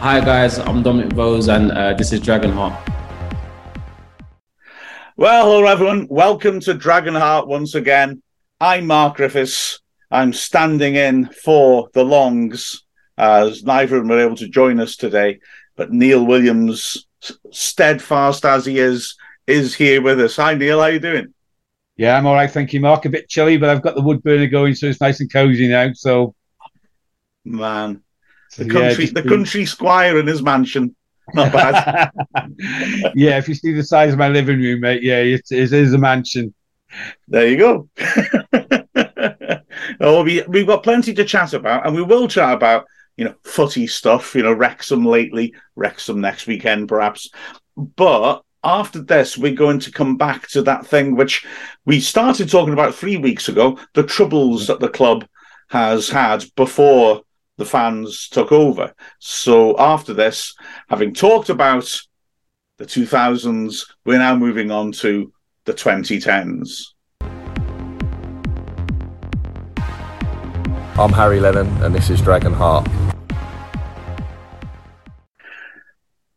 Hi guys, I'm Dominic Rose and uh, this is Dragonheart. Well, hello everyone. Welcome to Dragonheart once again. I'm Mark Griffiths. I'm standing in for the Longs as neither of them are able to join us today. But Neil Williams, steadfast as he is, is here with us. Hi Neil, how are you doing? Yeah, I'm all right, thank you, Mark. A bit chilly, but I've got the wood burner going, so it's nice and cozy now. So, man, the country, yeah, the country squire in his mansion, not bad. yeah, if you see the size of my living room, mate, yeah, it, it is a mansion. There you go. oh, we, we've got plenty to chat about, and we will chat about you know footy stuff. You know, Wrexham lately, Wrexham next weekend, perhaps. But after this, we're going to come back to that thing which we started talking about three weeks ago the troubles that the club has had before the fans took over. So, after this, having talked about the 2000s, we're now moving on to the 2010s. I'm Harry Lennon, and this is Dragonheart.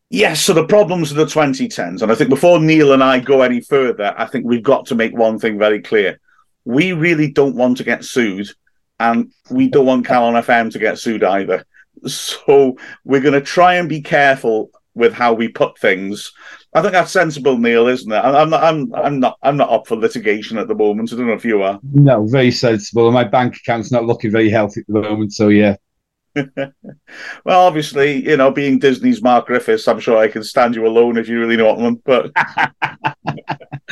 Yes, so the problems of the 2010s, and I think before Neil and I go any further, I think we've got to make one thing very clear. We really don't want to get sued, and we don't want Calon FM to get sued either. So we're going to try and be careful with how we put things. I think that's sensible, Neil, isn't it? I'm not. I'm. I'm not. I'm not up for litigation at the moment. I don't know if you are. No, very sensible. My bank account's not looking very healthy at the moment. So yeah, well, obviously, you know, being Disney's Mark Griffiths, I'm sure I can stand you alone if you really want one. But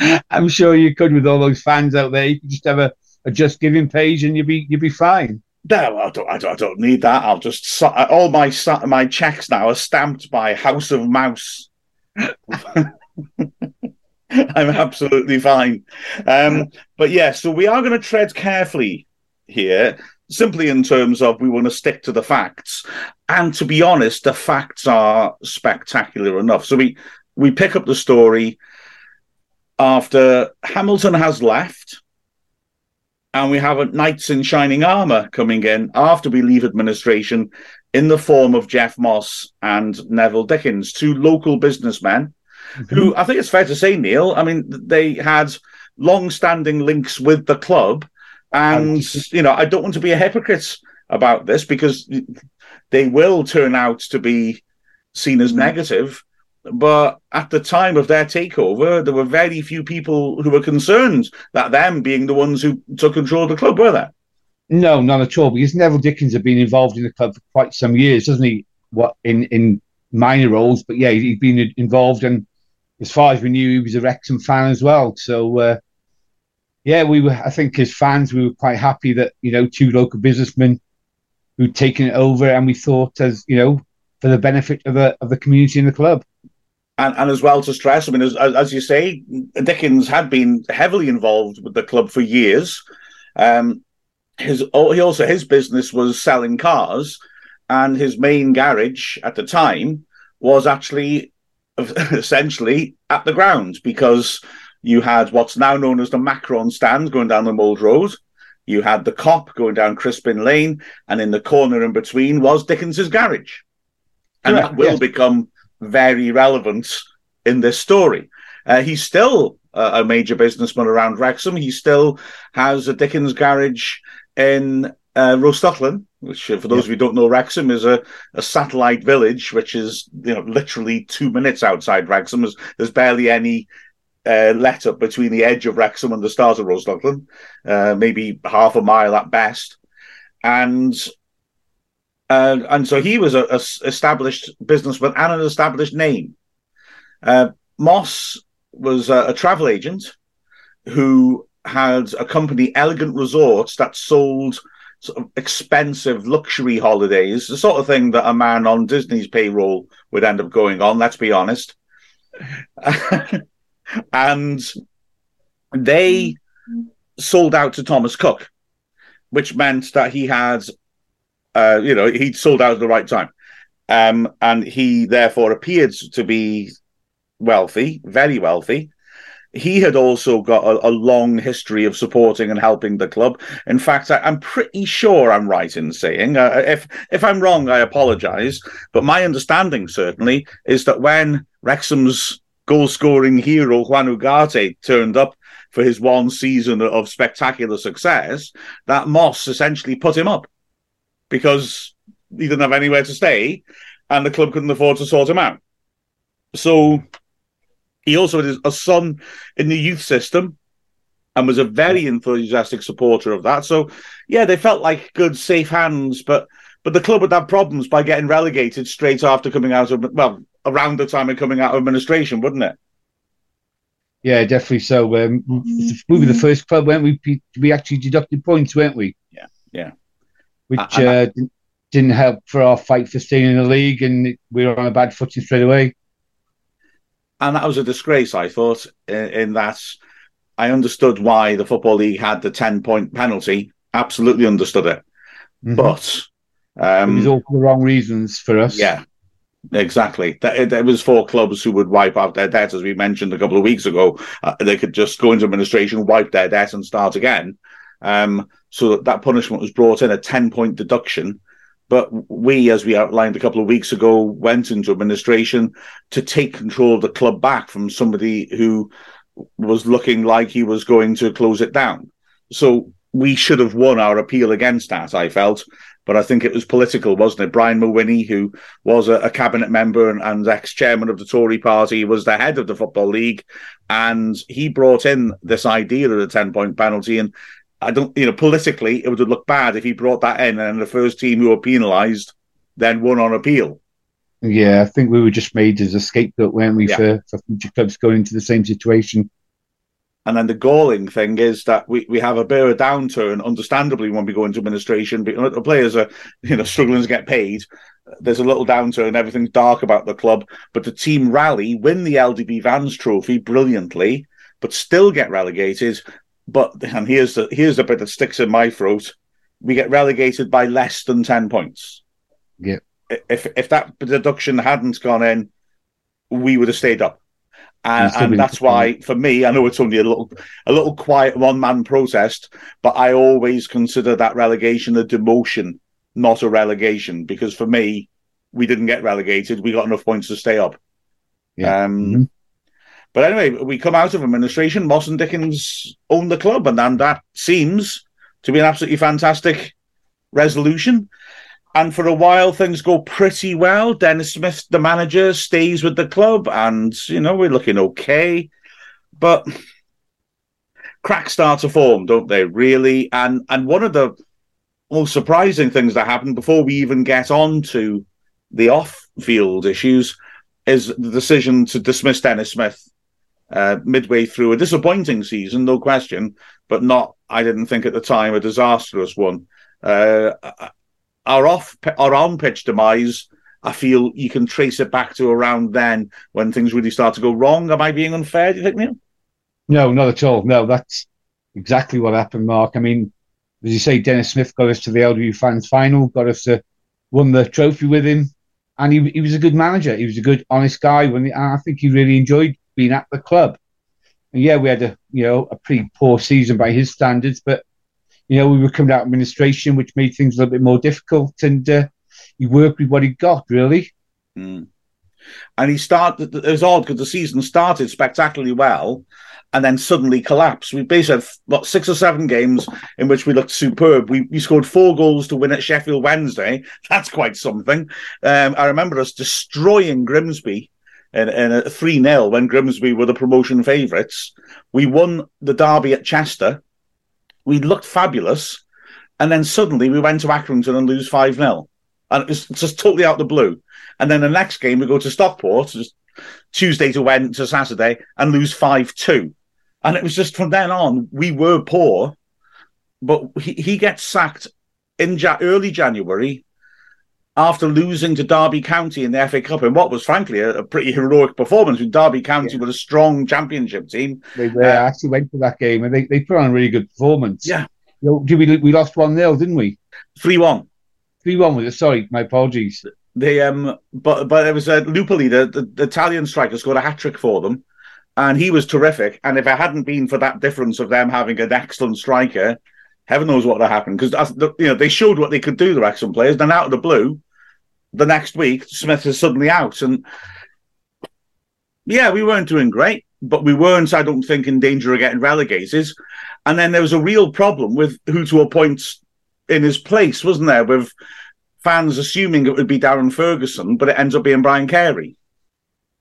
I'm sure you could with all those fans out there. You could just have a, a Just Giving page and you'd be you'd be fine. No, I don't, I don't, I don't need that. I'll just all my my checks now are stamped by House of Mouse. I'm absolutely fine. Um, but yeah, so we are going to tread carefully here simply in terms of we want to stick to the facts. And to be honest, the facts are spectacular enough. So we we pick up the story after Hamilton has left, and we have a knights in shining armor coming in after we leave administration in the form of Geoff Moss and Neville Dickens, two local businessmen mm-hmm. who I think it's fair to say, Neil, I mean, they had long standing links with the club and, you know, I don't want to be a hypocrite about this because they will turn out to be seen as mm. negative. But at the time of their takeover, there were very few people who were concerned that them being the ones who took control of the club, were there? No, not at all. Because Neville Dickens had been involved in the club for quite some years, doesn't he? What in in minor roles, but yeah, he'd been involved, and as far as we knew, he was a Wrexham fan as well. So uh, yeah, we were. I think as fans, we were quite happy that you know two local businessmen who'd taken it over, and we thought as you know for the benefit of the of the community and the club. And, and as well to stress, I mean, as, as you say, Dickens had been heavily involved with the club for years. Um, his he also his business was selling cars, and his main garage at the time was actually essentially at the ground because you had what's now known as the Macron stand going down the Mold Road. You had the Kop going down Crispin Lane, and in the corner in between was Dickens's garage. And that will yes. become very relevant in this story. Uh, he's still uh, a major businessman around Wrexham. He still has a Dickens garage in uh, Rhostyllen, which, uh, for those of you who don't know, Wrexham is a, a satellite village, which is you know literally two minutes outside Wrexham. There's, there's barely any uh, let up between the edge of Wrexham and the start of Rhostyllen, uh, maybe half a mile at best, and uh, and so he was a, a, established businessman and an established name. Uh, Moss was a, a travel agent who had a company, Elegant Resorts, that sold sort of expensive luxury holidays, the sort of thing that a man on Disney's payroll would end up going on. Let's be honest. and they sold out to Thomas Cook, which meant that he had, uh, you know, he'd sold out at the right time. Um, and he therefore appeared to be wealthy, very wealthy. he had also got a, a, long history of supporting and helping the club. In fact, I, am pretty sure I'm right in saying, uh, if if I'm wrong, I apologise. But my understanding certainly is that when Wrexham's goal-scoring hero Juan Ugarte turned up for his one season of spectacular success, that Moss essentially put him up because he didn't have anywhere to stay, and the club couldn't afford to sort him out. So he also had a son in the youth system and was a very enthusiastic supporter of that. So, yeah, they felt like good, safe hands, but but the club would have problems by getting relegated straight after coming out of well around the time of coming out of administration, wouldn't it? Yeah, definitely. So um, we were the first club, weren't we? We actually deducted points, weren't we? Yeah, yeah. Which uh, didn't help for our fight for staying in the league, and we were on a bad footing straight away and that was a disgrace. I thought in, in, that I understood why the football league had the ten point penalty. Absolutely understood it, mm-hmm. but um, it was all for the wrong reasons for us. Yeah, exactly. There was four clubs who would wipe out their debt, as we mentioned a couple of weeks ago. Uh, they could just go into administration, wipe their debt, and start again. Um, so that, punishment was brought in a ten point deduction but we, as we outlined a couple of weeks ago, went into administration to take control of the club back from somebody who was looking like he was going to close it down. So we should have won our appeal against that, I felt. But I think it was political, wasn't it? Brian Mawhinney, who was a, a cabinet member and, and ex chairman of the Tory party, was the head of the Football League. And he brought in this idea of a 10 point penalty. And I don't, you know, politically, it would have look bad if he brought that in and the first team who were penalised then won on appeal. Yeah, I think we were just made as a scapegoat, weren't we, yeah. for, for future clubs going into the same situation. And then the galling thing is that we, we have a bit of a downturn, understandably, when we go into administration. Because the players are, you know, struggling to get paid. There's a little downturn. Everything's dark about the club. But the team rally, win the LDV Vans Trophy brilliantly, but still get relegated. But and here's the here's the bit that sticks in my throat: we get relegated by less than ten points. Yeah. If if that deduction hadn't gone in, we would have stayed up. And, and that's why, for me, I know it's only a little, a little quiet one-man protest, but I always consider that relegation a demotion, not a relegation, because for me, we didn't get relegated. We got enough points to stay up. Yeah. Um, mm-hmm. But anyway, we come out of administration. Moss and Dickens own the club, and, that seems to be an absolutely fantastic resolution. And for a while, things go pretty well. Dennis Smith, the manager, stays with the club, and you know we're looking okay. But cracks start to form, don't they? Really, and and one of the most surprising things that happened before we even get on to the off-field issues is the decision to dismiss Dennis Smith uh, midway through a disappointing season, no question, but not, I didn't think at the time, a disastrous one. Uh, our off, our on pitch demise, I feel you can trace it back to around then when things really start to go wrong. Am I being unfair? Do you think, Neil? No, not at all. No, that's exactly what happened, Mark. I mean, as you say, Dennis Smith got us to the LDV Vans final, got us to won the trophy with him, and he, he was a good manager. He was a good, honest guy. When he, I think he really enjoyed being at the club. And yeah, we had a you know a pretty poor season by his standards, but you know we were coming out of administration, which made things a little bit more difficult, and uh, he worked with what he got really. Mm. And he started. It was odd because the season started spectacularly well, and then suddenly collapsed. We basically had what six or seven games in which we looked superb. We, we scored four goals to win at Sheffield Wednesday. That's quite something. Um, I remember us destroying Grimsby in, in a 3 0 when Grimsby were the promotion favourites. We won the derby at Chester. We looked fabulous. And then suddenly we went to Accrington and lose 5 0. And it's just totally out the blue. And then the next game we go to Stockport, Tuesday to Wednesday to Saturday, and lose 5 2. And it was just from then on, we were poor. But he, he gets sacked in ja- early January after losing to Derby County in the FA Cup in what was frankly a, a pretty heroic performance. With Derby County yeah. with a strong championship team, they, they uh, actually went to that game and they, they put on a really good performance. Yeah, you know, did we we lost one 0 didn't we? Three one. Three one was it? Sorry, my apologies. They um, but but it was uh, Lupoli, the, the, the Italian striker, scored a hat trick for them. and he was terrific. And if it hadn't been for that difference of them having an excellent striker, heaven knows what have happened. Because you know they showed what they could do, the Wrexham players. Then out of the blue, the next week Smith is suddenly out, and yeah, we weren't doing great, but we weren't, I don't think, in danger of getting relegated. And then there was a real problem with who to appoint in his place, wasn't there? With fans assuming it would be Darren Ferguson, but it ends up being Brian Carey.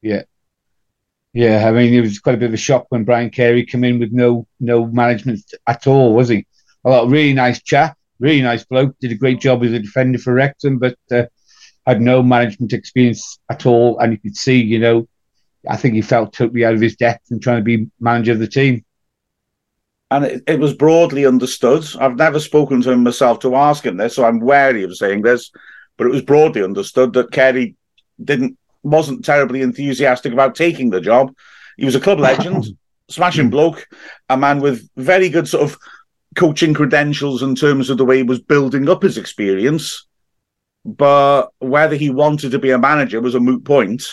Yeah. Yeah, I mean, it was quite a bit of a shock when Brian Carey came in with no no management at all, was he? A lot really nice chap, really nice bloke, did a great job as a defender for Wrexham, but uh, had no management experience at all. And you could see, you know, I think he felt totally out of his depth and trying to be manager of the team. And it, it, was broadly understood. I've never spoken to him myself to ask him this, so I'm wary of saying this, but it was broadly understood that Carey didn't wasn't terribly enthusiastic about taking the job. He was a club legend, smashing bloke, a man with very good sort of coaching credentials in terms of the way he was building up his experience. But whether he wanted to be a manager was a moot point.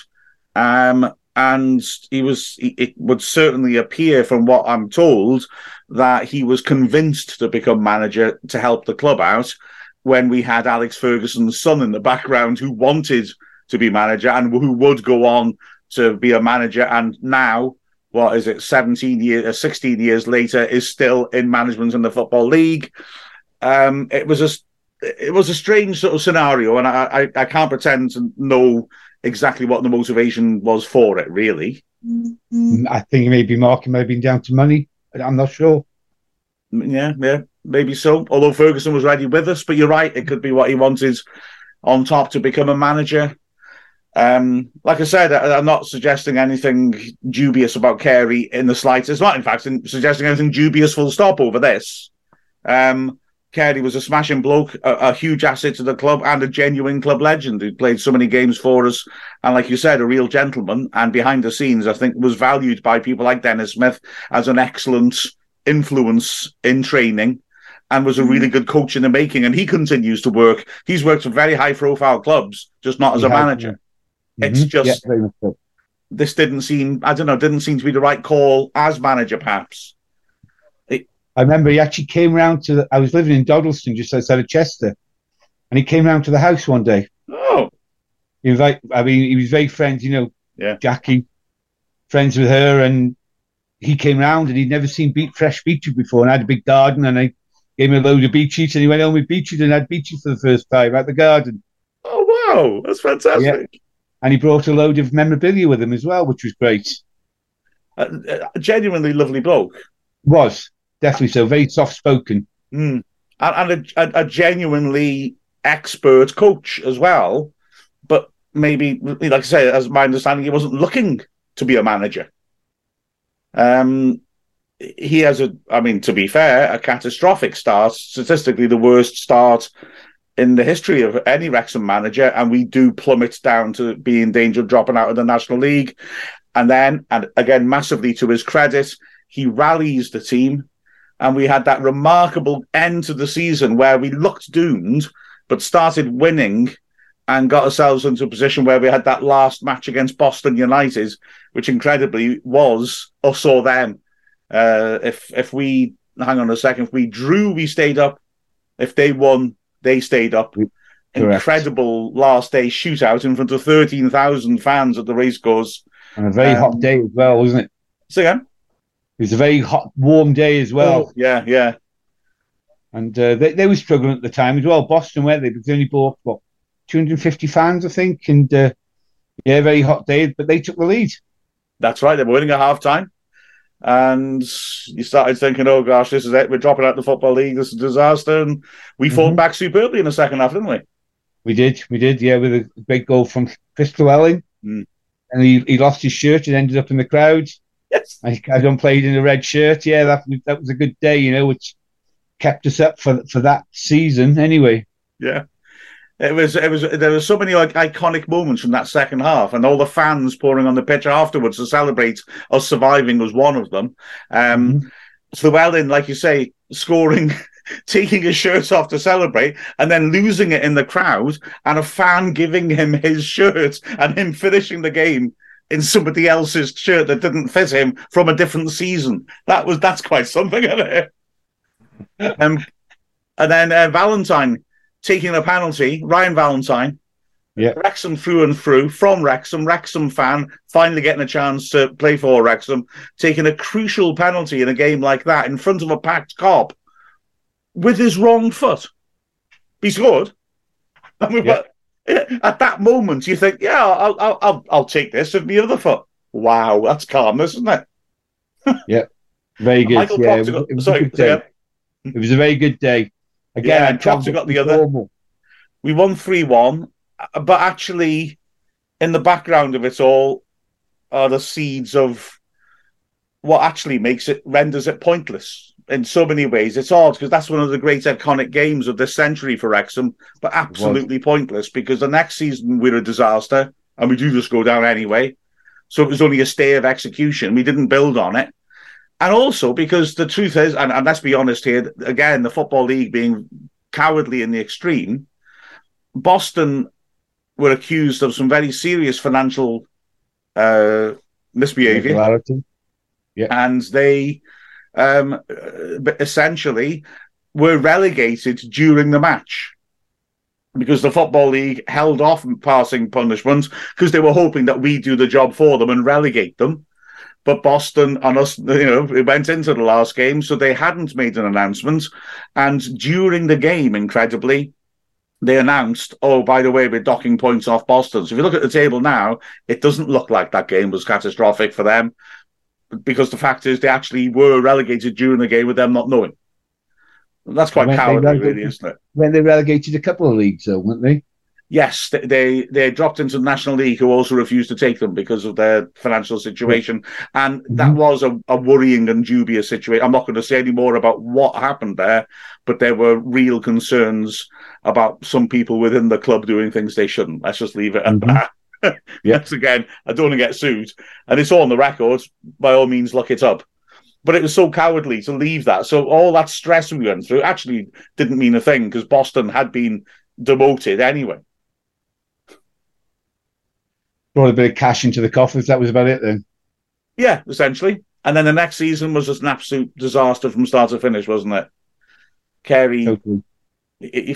Um, and he was it would certainly appear from what i'm told that he was convinced to become manager to help the club out when we had alex ferguson's son in the background who wanted to be manager and who would go on to be a manager and now what is it 17 years uh, 16 years later is still in management in the football league um, it was a it was a strange sort of scenario and I, I, I can't pretend to know exactly what the motivation was for it, really. Mm-hmm. I think maybe Mark may have been down to money. I'm not sure. Yeah, yeah, maybe so. Although Ferguson was ready with us, but you're right, it could be what he wanted on top to become a manager. Um, like I said, I, am not suggesting anything dubious about Carey in the slightest. Not, in fact, suggesting anything dubious full stop over this. Um, Carey was a smashing bloke, a, a, huge asset to the club, and a genuine club legend who played so many games for us. And like you said, a real gentleman. And behind the scenes, I think was valued by people like Dennis Smith as an excellent influence in training and was a really mm. good coach in the making. And he continues to work. He's worked for very high profile clubs, just not as he a manager. Mm-hmm. It's just yeah, this didn't seem, I don't know, didn't seem to be the right call as manager, perhaps. I remember he actually came round to. The, I was living in Dodleston just outside of Chester, and he came round to the house one day. Oh, he was like, I mean, he was very friends, you know, yeah, Jackie, friends with her, and he came round and he'd never seen beet, fresh beetroot before, and I had a big garden, and I gave him a load of beetroot, and he went home with beetroot and had beetroot for the first time at the garden. Oh wow, that's fantastic! Yeah. And he brought a load of memorabilia with him as well, which was great. Uh, uh, genuinely lovely bloke. Was definitely so. Very soft spoken. Mm. And, and a, a, genuinely expert coach as well. But maybe, like I say, as my understanding, he wasn't looking to be a manager. Um, he has a, I mean, to be fair, a catastrophic start, statistically the worst start in the history of any Wrexham manager, and we do plummet down to be in danger of dropping out of the National League. And then, and again, massively to his credit, he rallies the team and we had that remarkable end to the season where we looked doomed, but started winning and got ourselves into a position where we had that last match against Boston United, which incredibly was us or them. Uh, if if we hang on a second, if we drew, we stayed up. If they won, they stayed up. Correct. Incredible last day shootout in front of thirteen thousand fans at the racecourse. And a very um, hot day as well, wasn't it? So again. It was a very hot, warm day as well. Oh, yeah, yeah. And uh, they, they were struggling at the time as well. Boston, they? Because they only bought, what, 250 fans, I think. And uh, yeah, very hot day, but they took the lead. That's right. They were winning at half time. And you started thinking, oh gosh, this is it. We're dropping out the Football League. This is a disaster. And we mm-hmm. fought back superbly in the second half, didn't we? We did. We did, yeah, with a big goal from Chris Llewellyn. Mm. And he, he lost his shirt and ended up in the crowd. Yes. I carried on played in a red shirt. Yeah, that that was a good day, you know, which kept us up for for that season anyway. Yeah. It was it was there were so many like iconic moments from that second half, and all the fans pouring on the pitch afterwards to celebrate us surviving was one of them. Um mm-hmm. Llewellyn, like you say, scoring taking his shirt off to celebrate and then losing it in the crowd and a fan giving him his shirt and him finishing the game in somebody else's shirt that didn't fit him from a different season. That was that's quite something, isn't it? um, and then uh, Valentine taking a penalty, Ryan Valentine, Yeah. Wrexham through and through from Wrexham, Wrexham fan, finally getting a chance to play for Wrexham, taking a crucial penalty in a game like that in front of a packed Kop with his wrong foot. He scored. I mean, Yeah. but at that moment, you think, yeah, I'll, I'll, I'll, I'll take this with the other foot. Wow, that's calmness, isn't it? yeah, Very good. Michael yeah, Proctor it was, sorry, a good day. yeah. It was a very good day. Again, Yeah, got the other. Normal. we won 3 1, uh, but actually, in the background of it all are the seeds of what actually makes it, renders it pointless in so many ways. It's odd because that's one of the great iconic games of this century for Wrexham, but absolutely pointless because the next season we're a disaster and we do just go down anyway. So it was only a stay of execution. We didn't build on it. And also because the truth is, and, and let's be honest here, again, the Football League being cowardly in the extreme, Boston were accused of some very serious financial uh, misbehavior, Yeah. and they um, essentially were relegated during the match because the Football League held off passing punishments because they were hoping that we do the job for them and relegate them. But Boston and us, you know, it went into the last game, so they hadn't made an announcement. And during the game, incredibly, they announced, oh, by the way, we're docking points off Boston. So if you look at the table now, it doesn't look like that game was catastrophic for them because the fact is they actually were relegated during the game with them not knowing. That's quite cowardly, really, isn't it? When they relegated a couple of leagues, though, weren't they? Yes, they- they they dropped into the National League, who also refused to take them because of their financial situation, and that Mhm. was a, a worrying and dubious situation. I'm not going to say any more about what happened there, but there were real concerns about some people within the club doing things they shouldn't. Let's just leave it at Mhm. that. Yes, again, I don't want to get sued, and it's all on the record. By all means, look it up. But it was so cowardly to leave that. So all that stress we went through actually didn't mean a thing because Boston had been demoted anyway. Brought a bit of cash into the coffers. That was about it then. Yeah, essentially. And then the next season was just an absolute disaster from start to finish, wasn't it? Carey, Totally.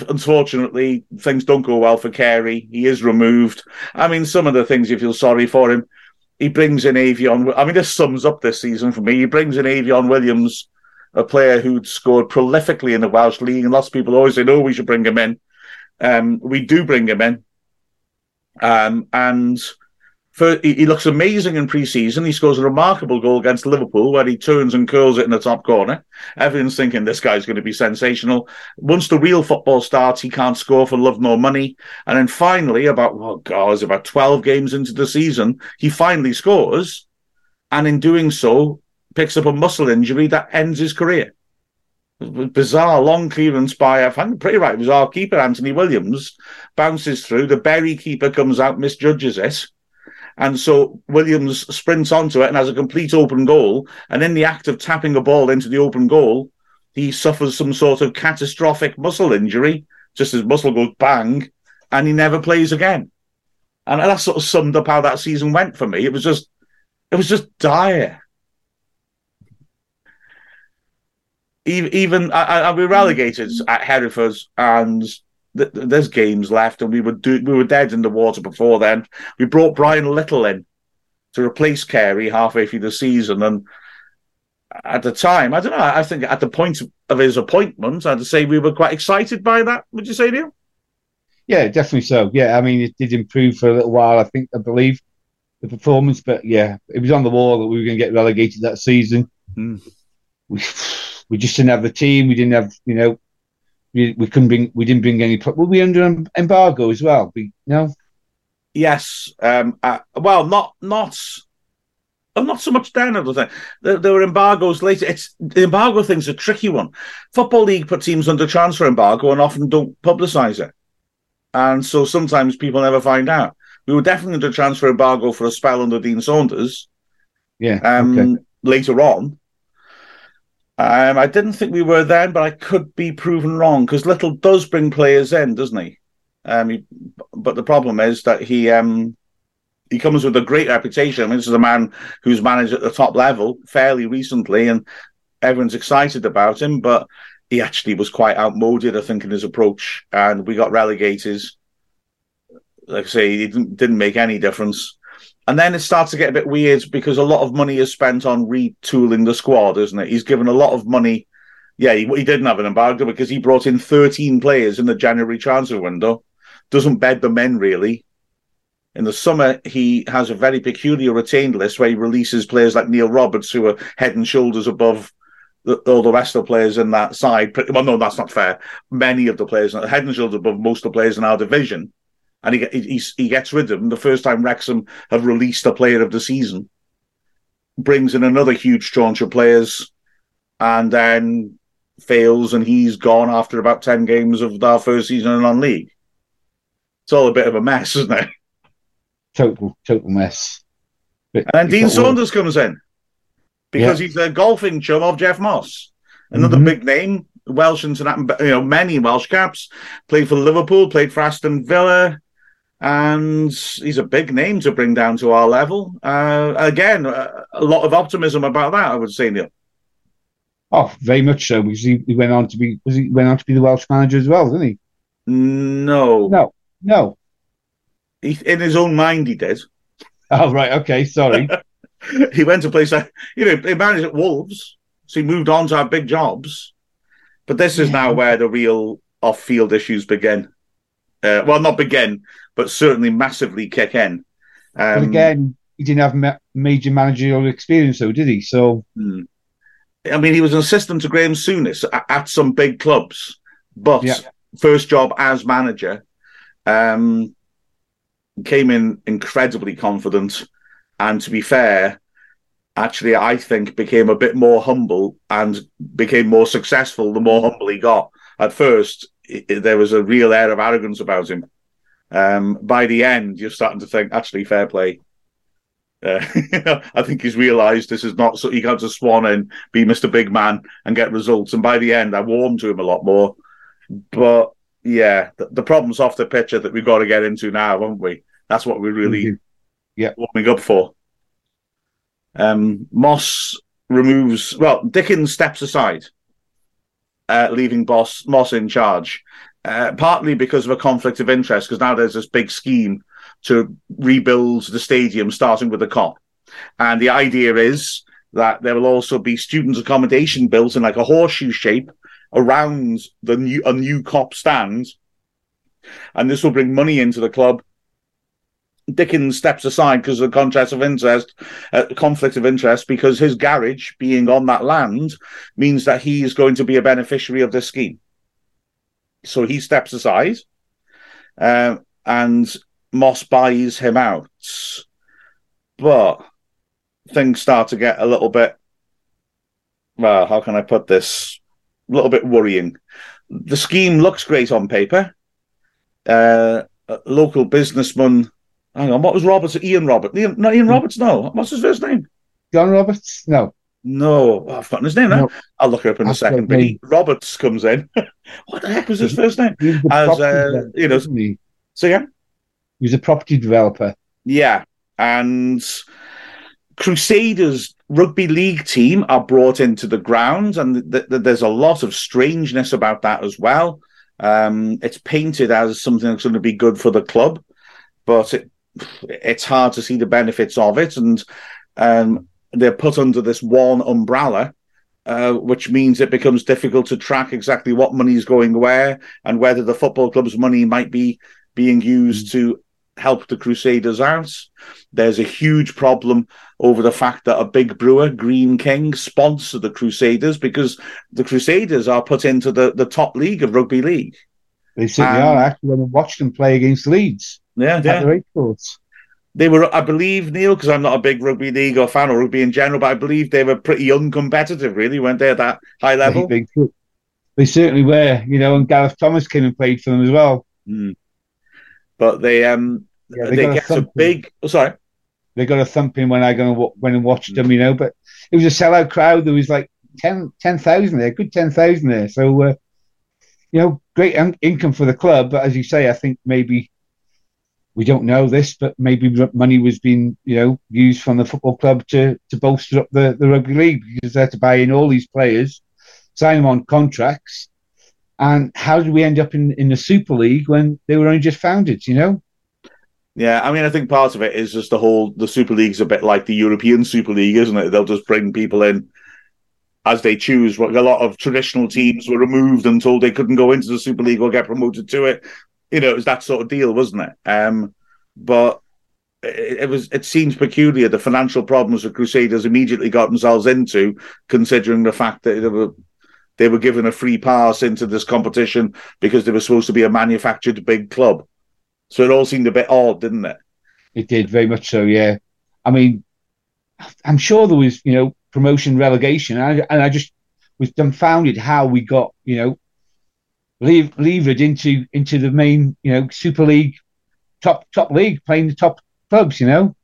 unfortunately, things don't go well for Carey. He is removed. I mean, some of the things you feel sorry for him. He brings in Eifion. I mean, this sums up this season for me. He brings in Eifion Williams, a player who'd scored prolifically in the Welsh League, and lots of people always say, "No, we should bring him in." Um, we do bring him in, um, and for he, looks amazing in pre-season. He scores a remarkable goal against Liverpool, where he turns and curls it in the top corner. Everyone's thinking this guy's going to be sensational. Once the real football starts, he can't score for love nor money. And then finally, about oh god, about twelve games into the season, he finally scores, and in doing so, picks up a muscle injury that ends his career. Bizarre long clearance by, I think pretty right, it was our keeper, Anthony Williams, bounces through. The Bury keeper comes out, misjudges it. And so Williams sprints onto it and has a complete open goal. And in the act of tapping a ball into the open goal, he suffers some sort of catastrophic muscle injury. Just his muscle goes bang, and he never plays again. And that sort of summed up how that season went for me. It was just, it was just dire. Even, I, I, we relegated at Hereford, and th- th- there's games left, and we were do, we were dead in the water before then. We brought Brian Little in to replace Carey halfway through the season, and at the time, I don't know. I think at the point of his appointment, I'd say we were quite excited by that. Would you say, Neil? Yeah, definitely so. Yeah, I mean, it did improve for a little while, I think, I believe, the performance. But yeah, it was on the wall that we were going to get relegated that season. Hmm. We, we just didn't have the team. We didn't have, you know, we, we couldn't bring, we didn't bring any. Were we under em- embargo as well? We, no, Yes. Um. Uh, well, not not. I'm not so much down at the thing. There, there were embargoes later. It's the embargo thing's a tricky one. Football League put teams under transfer embargo and often don't publicise it, and so sometimes people never find out. We were definitely under transfer embargo for a spell under Dean Saunders. yeah, Um, okay. later on. Um, I didn't think we were then, but I could be proven wrong because Little does bring players in, doesn't he? Um, he, but the problem is that he um, he comes with a great reputation. I mean, this is a man who's managed at the top level fairly recently, and everyone's excited about him. But he actually was quite outmoded, I think, in his approach, and we got relegated. Like I say, he didn't, didn't make any difference. And then it starts to get a bit weird because a lot of money is spent on retooling the squad, isn't it? He's given a lot of money. Yeah, he, he didn't have an embargo because he brought in 13 players in the January transfer window. Doesn't bed the men really. In the summer, he has a very peculiar retained list where he releases players like Neil Roberts, who are head and shoulders above the, all the rest of the players in that side. Well, no, that's not fair. Many of the players, are head and shoulders above most of the players in our division and he, he, he gets rid of them. The first time Wrexham have released a player of the season, brings in another huge tranche of players, and then fails, and he's gone after about 10 games of our first season in non-league. It's all a bit of a mess, isn't it? Total, total mess. But and then Dean Saunders comes in because yeah. he's a golfing chum of Geoff Moss, another mm-hmm. big name. Welsh international, you know many Welsh caps. Played for Liverpool, played for Aston Villa, and he's a big name to bring down to our level. Uh, again, a, a, lot of optimism about that, I would say, Neil. Oh, very much so. Because he, he went on to be was he went on to be the Welsh manager as well, didn't he? No, no, no. He, in his own mind, he did. Oh right, okay, sorry. he went to place you know he managed at Wolves, so he moved on to have big jobs. But this is yeah. now where the real off-field issues begin. Uh, well, not begin, but certainly massively kick in. Um, but again, he didn't have ma- major managerial experience, though, did he? So, hmm. I mean, he was an assistant to Graham Souness at, at some big clubs, but yeah. first job as manager, um, came in incredibly confident, and to be fair, actually, I think became a bit more humble and became more successful the more humble he got. At first, it, it, there was a real air of arrogance about him. Um, by the end, you're starting to think, actually, fair play. Uh, I think he's realised this is not so he can't just swan and be Mr. Big Man and get results. And by the end, I warmed to him a lot more. But yeah, the, the problems off the picture that we've got to get into now, haven't we? That's what we're really yeah. warming up for. Um, Moss removes, well, Dickens steps aside, uh, leaving Boss Moss in charge uh, partly because of a conflict of interest, because now there's this big scheme to rebuild the stadium, starting with the Kop. And the idea is that there will also be students' accommodation built in like a horseshoe shape around the new a new Kop stand, and this will bring money into the club. Dickens steps aside because of the conflict of interest, uh, conflict of interest, because his garage being on that land means that he is going to be a beneficiary of this scheme so he steps aside, um, and Moss buys him out. But things start to get a little bit. Well, how can I put this? A little bit worrying. The scheme looks great on paper. Uh, local businessman. Hang on, what was Roberts? Ian Roberts? Ian, not Ian Roberts. No, what's his first name? John Roberts. No. No, oh, I've forgotten his name now. No. I'll look it up in That's a second. But he, Roberts comes in. what the heck was his first name? As uh, you know, so yeah, he was a property developer. Yeah, and Crusaders rugby league team are brought into the ground, and th- th- there's a lot of strangeness about that as well. Um, it's painted as something that's going to be good for the club, but it, it's hard to see the benefits of it. And um, they're put under this one umbrella, uh, which means it becomes difficult to track exactly what money is going where and whether the football club's money might be being used mm. to help the Crusaders out. There's a huge problem over the fact that a big brewer, Greene King, sponsor the Crusaders because the Crusaders are put into the, the top league of rugby league. They certainly um, are. Actually, when I watched them play against Leeds. Yeah, yeah. The they were, I believe, Neil, because I'm not a big rugby league or fan or rugby in general, but I believe they were pretty uncompetitive, really, weren't they, at that high level? They, they certainly were, you know, and Gareth Thomas came and played for them as well. Mm. But they, um, yeah, they, they get a, a big. Oh, sorry, they got a thumping when I go when and watched them, you know. But it was a sellout crowd. There was like 10,000 10, there, good ten thousand there. So, uh, you know, great income for the club. But as you say, I think maybe we don't know this, but maybe money was being, you know, used from the football club to, to bolster up the, the rugby league because they had to buy in all these players, sign them on contracts. And how did we end up in, in the Super League when they were only just founded, you know? Yeah, I mean, I think part of it is just the whole the Super League's a bit like the European Super League, isn't it? They'll just bring people in as they choose. A lot of traditional teams were removed and told they couldn't go into the Super League or get promoted to it you know, it was that sort of deal, wasn't it? Um, but it, it, was it seems peculiar the financial problems the Crusaders immediately got themselves into, considering the fact that they were they were given a free pass into this competition because they were supposed to be a manufactured big club. So it all seemed a bit odd, didn't it? It did very much so. Yeah, I mean, I'm sure there was you know promotion relegation, and I, and I just was dumbfounded how we got you know leave, levered into into the main, you know, Super League, top top league, playing the top clubs. You know,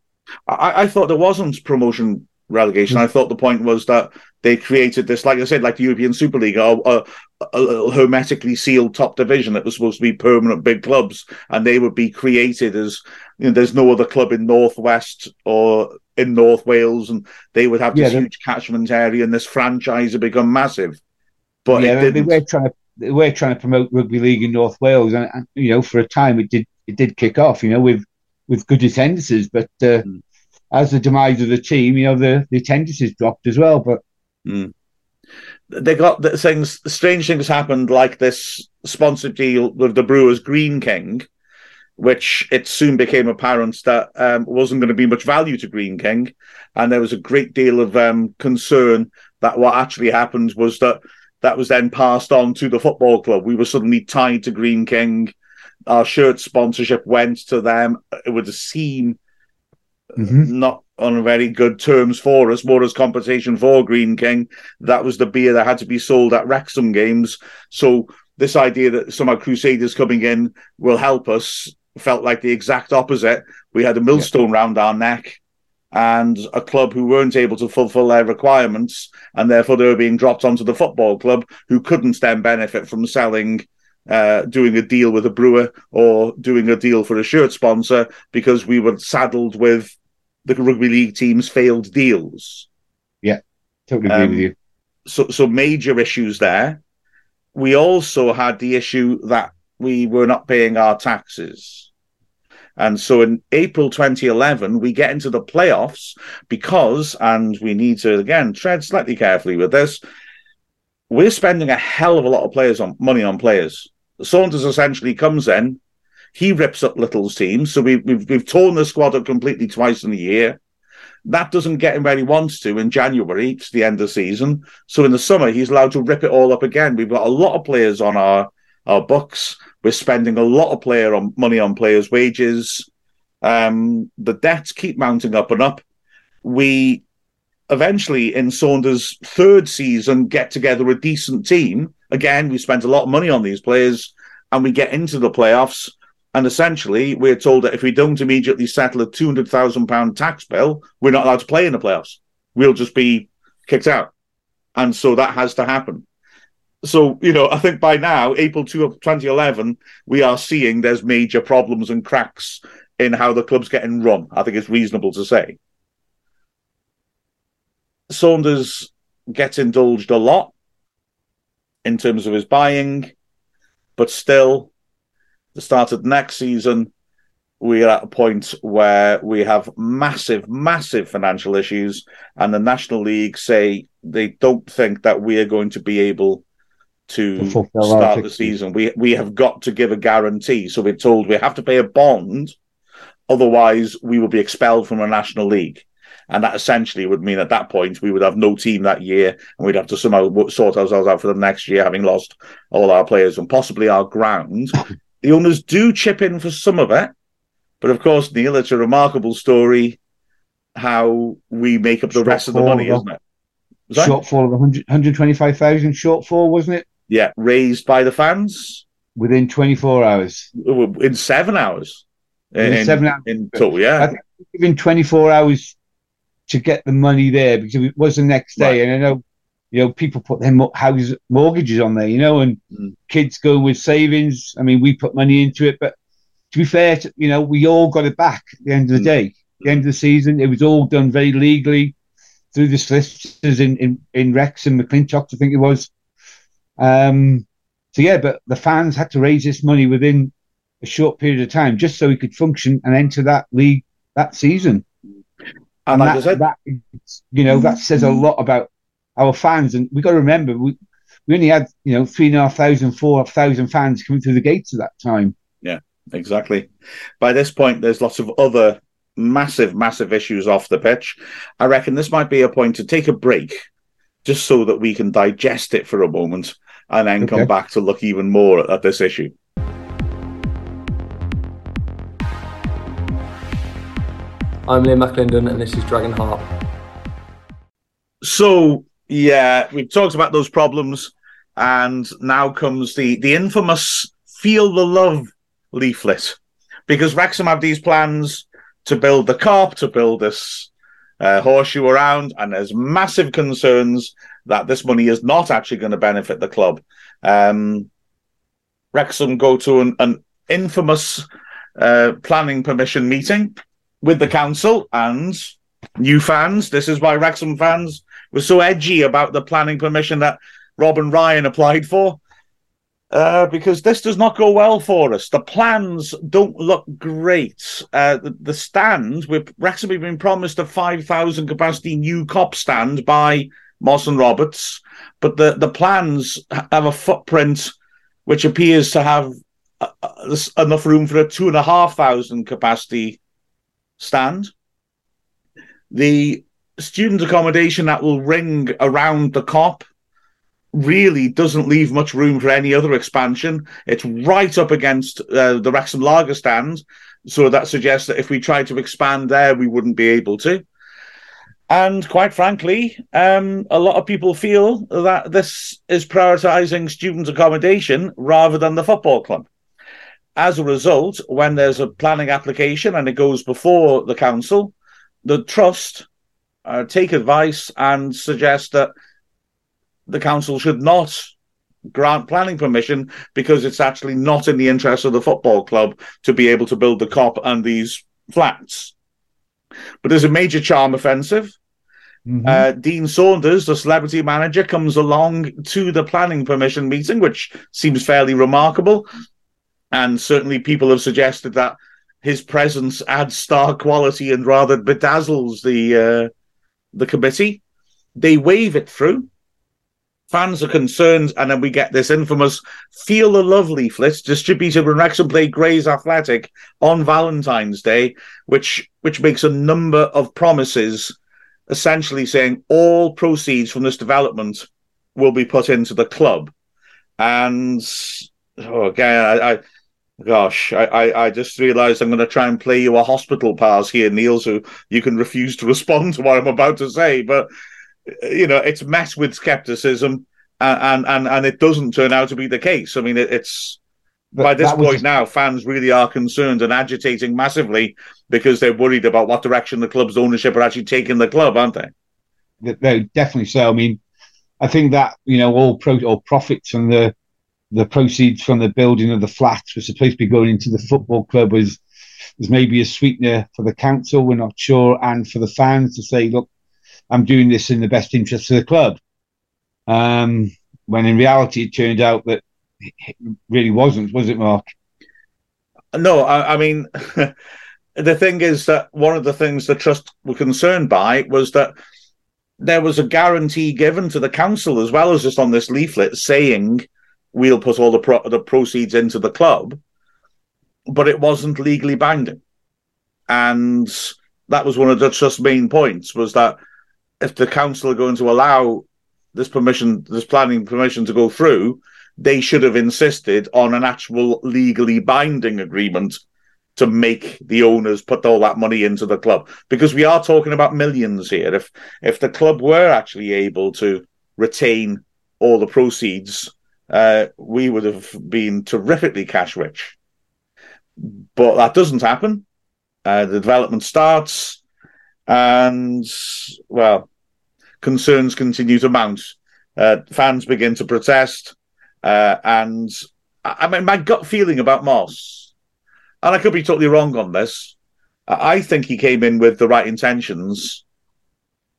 I, I thought there wasn't promotion relegation. Mm-hmm. I thought the point was that they created this, like I said, like the European Super League, a, a, a, hermetically sealed top division that was supposed to be permanent big clubs, and they would be created as you know, there's no other club in Northwest or in North Wales, and they would have this yeah, huge catchment area, and this franchise would become massive. But yeah, they were trying to we're trying to promote rugby league in North Wales, and, and, you know, for a time it did it did kick off, you know, with with good attendances. But uh, mm. as the demise of the team, you know, the, the attendances dropped as well. But mm. they got the things, strange things happened, like this sponsored deal with the Brewers Greene King, which it soon became apparent that um, wasn't going to be much value to Greene King, and there was a great deal of um, concern that what actually happened was that that was then passed on to the football club. We were suddenly tied to Greene King. Our shirt sponsorship went to them. It would seem mm-hmm. not on very good terms for us, more as compensation for Greene King. That was the beer that had to be sold at Wrexham games. So this idea that some of Crusaders coming in will help us felt like the exact opposite. We had a millstone yeah. round our neck and a club who weren't able to fulfill their requirements, and therefore they were being dropped onto the football club who couldn't then benefit from selling. Uh, doing a deal with a brewer or doing a deal for a shirt sponsor because we were saddled with the rugby league team's failed deals. Yeah, totally agree um, with you. So, so major issues there. We also had the issue that we were not paying our taxes. And so in April 2011, we get into the playoffs because, and we need to again tread slightly carefully with this, we're spending a hell of a lot of players on money on players. Saunders essentially comes in, he rips up Little's team. So we, we've we've torn the squad up completely twice in a year. That doesn't get him where he wants to in January to the end of the season. So in the summer, he's allowed to rip it all up again. We've got a lot of players on our our books. We're spending a lot of player on money on players' wages. Um, the debts keep mounting up and up. We eventually, in Saunders' third season, get together a decent team. Again, we spent a lot of money on these players, and we get into the playoffs. And essentially, we're told that if we don't immediately settle a two hundred thousand pound tax bill, we're not allowed to play in the playoffs. We'll just be kicked out, and so that has to happen so you know, I think by now, April two of 2011, we are seeing there's major problems and cracks in how the club's getting run. I think it's reasonable to say. Saunders gets indulged a lot in terms of his buying, but still, the start of next season, we are at a point where we have massive, massive financial issues, and the National League say they don't think that we are going to be able to start the season. We we have got to give a guarantee. So we're told we have to pay a bond, otherwise we will be expelled from a national league. And that essentially would mean at that point we would have no team that year, and we'd have to somehow sort ourselves out for the next year, having lost all our players and possibly our ground. the owners do chip in for some of it, but of course, Neil, it's a remarkable story how we make up the rest of the money, isn't it? Shortfall of 100, 125,000 shortfall, wasn't it? Yeah, raised by the fans within 24 hours. In seven hours. In, in seven hours. In total, yeah. I think within 24 hours to get the money there because it was the next day. Right. And I know, you know, people put their houses, mortgages on there, you know, and mm. kids go with savings. I mean, we put money into it, but to be fair, to, you know, we all got it back at the end of the day. At the end of the season, it was all done very legally through the solicitors in, in, in and McClintock, I think it was. Um, so, yeah, but the fans had to raise this money within a short period of time just so he could function and enter that league that season. And, like that, said, that, you know, that says a lot about our fans. And we've got to remember, we, we only had, you know, three and a half thousand, four thousand fans coming through the gates at that time. Yeah, exactly. By this point, there's lots of other massive, massive issues off the pitch. I reckon this might be a point to take a break just so that we can digest it for a moment and then okay. come back to look even more at this issue. I'm Liam McLinden, and this is Dragon Heart. So, yeah, we've talked about those problems, and now comes the the infamous "Feel the Love" leaflet, because Wrexham have these plans to build the Kop, to build this uh, horseshoe around, and there's massive concerns that this money is not actually going to benefit the club. Um, Wrexham go to an, an infamous uh, planning permission meeting with the council and new fans. This is why Wrexham fans were so edgy about the planning permission that Robin Ryan applied for. Uh, because this does not go well for us. The plans don't look great. Uh, the, the stand, Wrexham have been promised a 5,000 capacity new Kop stand by Moss and Roberts, but the, the plans have a footprint which appears to have uh, uh enough room for a two and a half thousand capacity stand. The student accommodation that will ring around the Kop really doesn't leave much room for any other expansion. It's right up against uh, the Wrexham Lager stand, so that suggests that if we tried to expand there, we wouldn't be able to. And quite frankly, um, a lot of people feel that this is prioritising student accommodation rather than the football club. As a result, when there's a planning application and it goes before the council, the trust uh, take advice and suggest that the council should not grant planning permission because it's actually not in the interest of the football club to be able to build the Kop and these flats. But there's a major charm offensive. Mm-hmm. Uh, Dean Saunders, the celebrity manager, comes along to the planning permission meeting, which seems fairly remarkable and certainly people have suggested that his presence adds star quality and rather bedazzles the uh, the committee. They wave it through. Fans are concerned, and then we get this infamous "Feel the Love" leaflet distributed when Wrexham played Grays Athletic on Valentine's Day, which which makes a number of promises, essentially saying all proceeds from this development will be put into the club. And oh, again, I, I Gosh, I, I, I just realised I'm going to try and play you a hospital pass here, Neil, so you can refuse to respond to what I'm about to say. But you know, it's met with skepticism, and and and it doesn't turn out to be the case. I mean, it, it's but by this point now, fans really are concerned and agitating massively because they're worried about what direction the club's ownership are actually taking the club, aren't they? No, definitely so. I mean, I think that you know all pro all profits and the the proceeds from the building of the flats were supposed to be going into the football club was was maybe a sweetener for the council. We're not sure, and for the fans to say, "Look, I'm doing this in the best interest of the club." Um, when in reality, it turned out that it really wasn't, was it, Mark? No, I, I mean, the thing is that one of the things the trust were concerned by was that there was a guarantee given to the council as well as just on this leaflet saying we'll put all the pro- the proceeds into the club, but it wasn't legally binding, and that was one of the trust's main points was that if the council are going to allow this permission, this planning permission to go through, they should have insisted on an actual legally binding agreement to make the owners put all that money into the club because we are talking about millions here if if the club were actually able to retain all the proceeds uh, we would have been terrifically cash rich. But that doesn't happen. Uh, the development starts, and well, concerns continue to mount. Uh, fans begin to protest, uh, and I mean, my gut feeling about Moss and I could be totally wrong on this. I think he came in with the right intentions,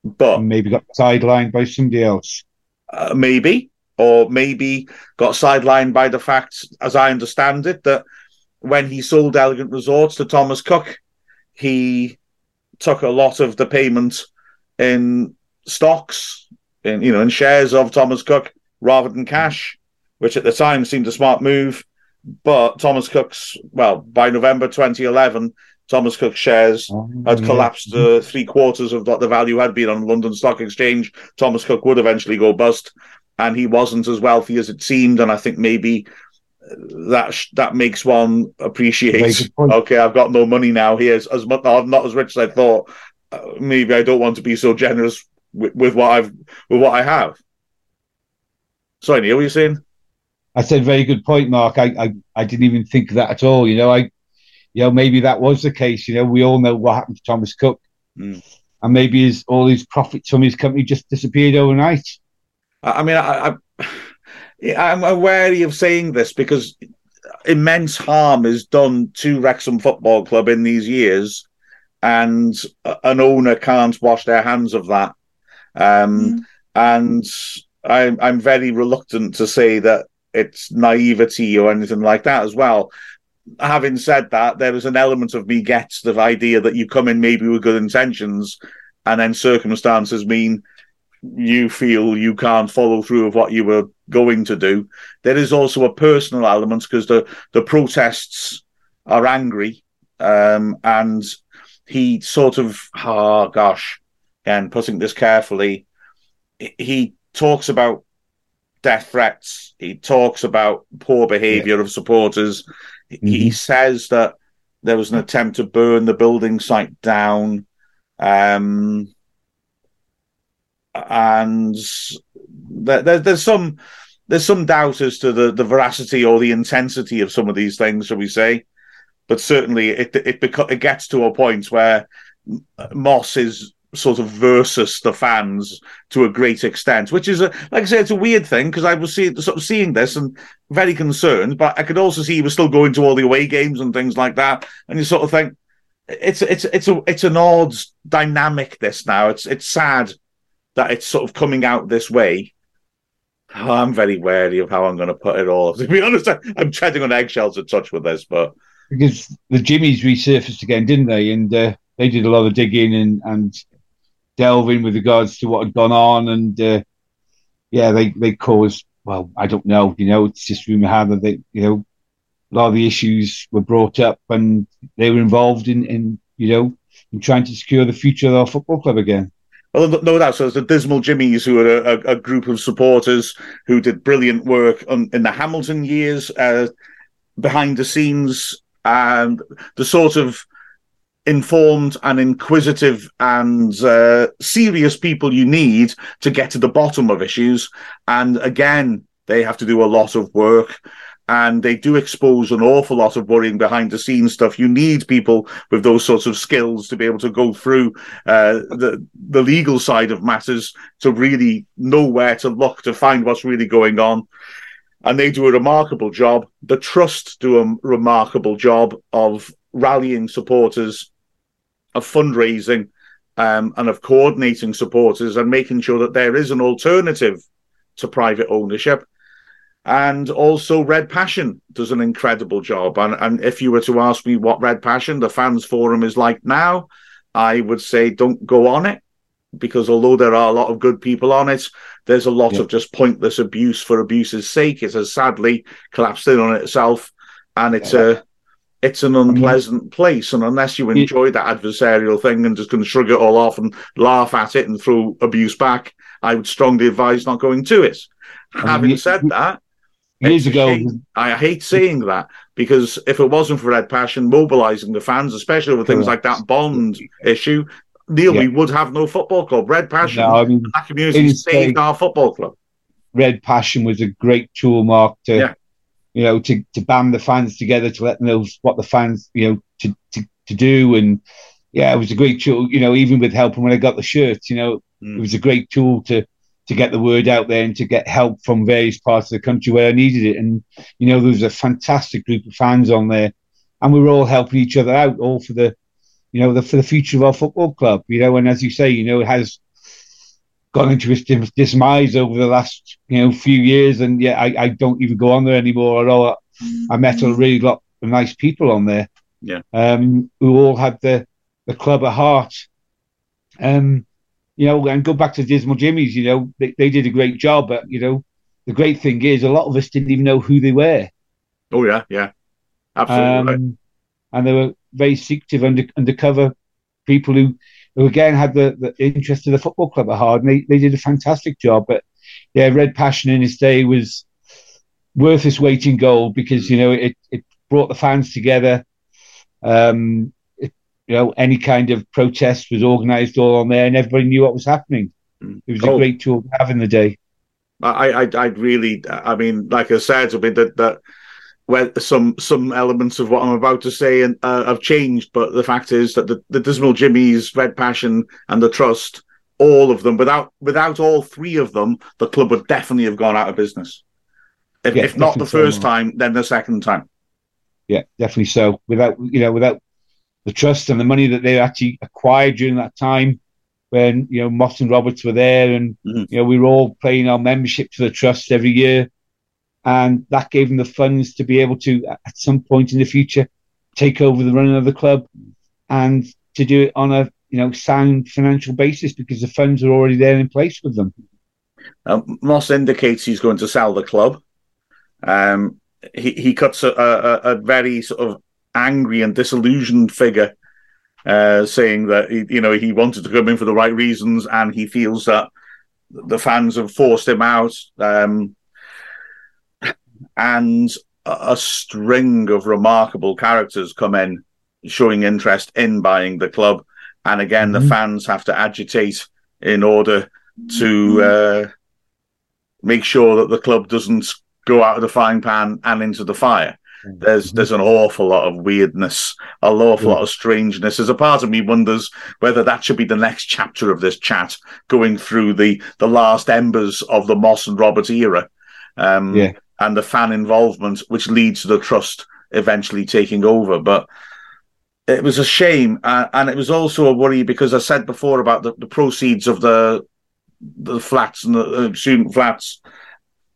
but maybe got sidelined by somebody else. Uh, maybe, or maybe got sidelined by the fact, as I understand it, that when he sold Elegant Resorts to Thomas Cook, he took a lot of the payment in stocks, in you know, in shares of Thomas Cook rather than cash, which at the time seemed a smart move. But Thomas Cook's well, by November 2011, Thomas Cook shares oh, had collapsed uh, three quarters of what the value had been on London Stock Exchange. Thomas Cook would eventually go bust, and he wasn't as wealthy as it seemed. And I think maybe that that makes one appreciate. Okay, I've got no money now. Here's as much. I'm not as rich as I thought. Uh, maybe I don't want to be so generous with, with, what I've with what I have. Sorry, Neil, what are you saying? I said very good point, Mark. I, I I didn't even think of that at all. You know, I you know maybe that was the case. You know, we all know what happened to Thomas Cook, mm. and maybe his all his profits from his company just disappeared overnight. I mean, I, I I'm wary of saying this because immense harm is done to Wrexham Football Club in these years, and an owner can't wash their hands of that. Um, mm. And I'm I'm very reluctant to say that it's naivety or anything like that as well. Having said that, there is an element of me gets the idea that you come in maybe with good intentions, and then circumstances mean you feel you can't follow through with what you were going to do. There is also a personal element because the the protests are angry, um, and he sort of oh gosh, and putting this carefully, he talks about death threats. He talks about poor behaviour yeah. of supporters. Mm-hmm. He says that there was an attempt to burn the building site down. Um, and there, there, there's some there's some doubt as to the, the veracity or the intensity of some of these things, shall we say? But certainly, it it beco- it gets to a point where Moss is sort of versus the fans to a great extent, which is a like I say, it's a weird thing because I was see, sort of seeing this and very concerned, but I could also see he was still going to all the away games and things like that, and you sort of think it's it's it's a it's an odd dynamic. This now, it's it's sad that it's sort of coming out this way. Oh, I'm very wary of how I'm going to put it all. To be honest, I'm treading on eggshells a touch with this, but because the Jimmies resurfaced again, didn't they? And uh, they did a lot of digging and and delving with regards to what had gone on, and uh, yeah, they they caused. Well, I don't know. You know, it's just rumor had that they, you know, a lot of the issues were brought up, and they were involved in, in you know, in trying to secure the future of our football club again. Well, no doubt. So the Dismal Jimmies, who are a, a, group of supporters who did brilliant work on, in the Hamilton years, uh, behind the scenes, and the sort of informed and inquisitive and uh, serious people you need to get to the bottom of issues. And again, they have to do a lot of work and they do expose an awful lot of worrying behind the scenes stuff. You need people with those sorts of skills to be able to go through uh, the the legal side of matters to really know where to look to find what's really going on. And they do a remarkable job. The trust do a remarkable job of rallying supporters, of fundraising, um, and of coordinating supporters and making sure that there is an alternative to private ownership and also Red Passion does an incredible job. And, and if you were to ask me what Red Passion, the fans forum, is like now, I would say don't go on it because although there are a lot of good people on it, there's a lot yeah. of just pointless abuse for abuse's sake. It has sadly collapsed in on itself, and it's yeah. a it's an unpleasant place. And unless you enjoy that adversarial thing and just can shrug it all off and laugh at it and throw abuse back, I would strongly advise not going to it. Having said that, years ago. Hate, I hate saying that because if it wasn't for Red Passion mobilising the fans, especially with things like that Bond issue, Neil, yeah. we would have no football club. Red Passion, no, I mean, that community saved our football club. Red Passion was a great tool, Mark, to yeah. you know to to band the fans together to let them know what the fans you know to to, to do and. Yeah, it was a great tool. You know, even with helping when I got the shirts, you know, mm. it was a great tool to to get the word out there and to get help from various parts of the country where I needed it. And you know, there was a fantastic group of fans on there and we were all helping each other out, all for the, you know, the for the future of our football club. You know, and as you say, you know, it has gone into its demise over the last you know few years, and yeah, I, I don't even go on there anymore. Although I met a really lot of nice people on there, Yeah. um, who all had the the club at heart. Um, you know, and go back to Dismal Jimmy's. You know, they, they did a great job, but you know, the great thing is a lot of us didn't even know who they were. Oh yeah, yeah, absolutely. Um, and they were very secretive under, undercover people who, who again had the, the interest of the football club at heart, and they, they did a fantastic job. But yeah, Red Passion in its day was worth its weight in gold because you know it it brought the fans together. Um, you know, any kind of protest was organised all on there, and everybody knew what was happening. Mm. It was a Oh. great tool to have in the day. I, I, I really, I mean, like I said, I mean that that where some some elements of what I'm about to say and uh, have changed, but the fact is that the, the Dismal Jimmys, Red Passion, and the Trust, all of them, without without all three of them, the club would definitely have gone out of business. If, Yeah, if not the definitely so, first time, then the second time. Yeah, definitely so. Without you know, without the trust and the money that they actually acquired during that time, when you know Moss and Roberts were there, and Mhm. you know we were all paying our membership to the trust every year, and that gave them the funds to be able to, at some point in the future, take over the running of the club, and to do it on a you know sound financial basis because the funds are already there in place with them. Um, Moss indicates he's going to sell the club. Um, he he cuts a, a, a very sort of angry and disillusioned figure, uh, saying that he, you know he wanted to come in for the right reasons, and he feels that the fans have forced him out. Um, and a, string of remarkable characters come in, showing interest in buying the club, and again the Mhm. fans have to agitate in order to uh, make sure that the club doesn't go out of the frying pan and into the fire. There's there's an awful lot of weirdness, an awful Yeah. lot of strangeness. There's a part of me wonders whether that should be the next chapter of this chat, going through the the last embers of the Moss and Roberts era, um, Yeah. and the fan involvement, which leads to the trust eventually taking over. But it was a shame, uh, and it was also a worry because I said before about the, the proceeds of the the flats and the uh, student flats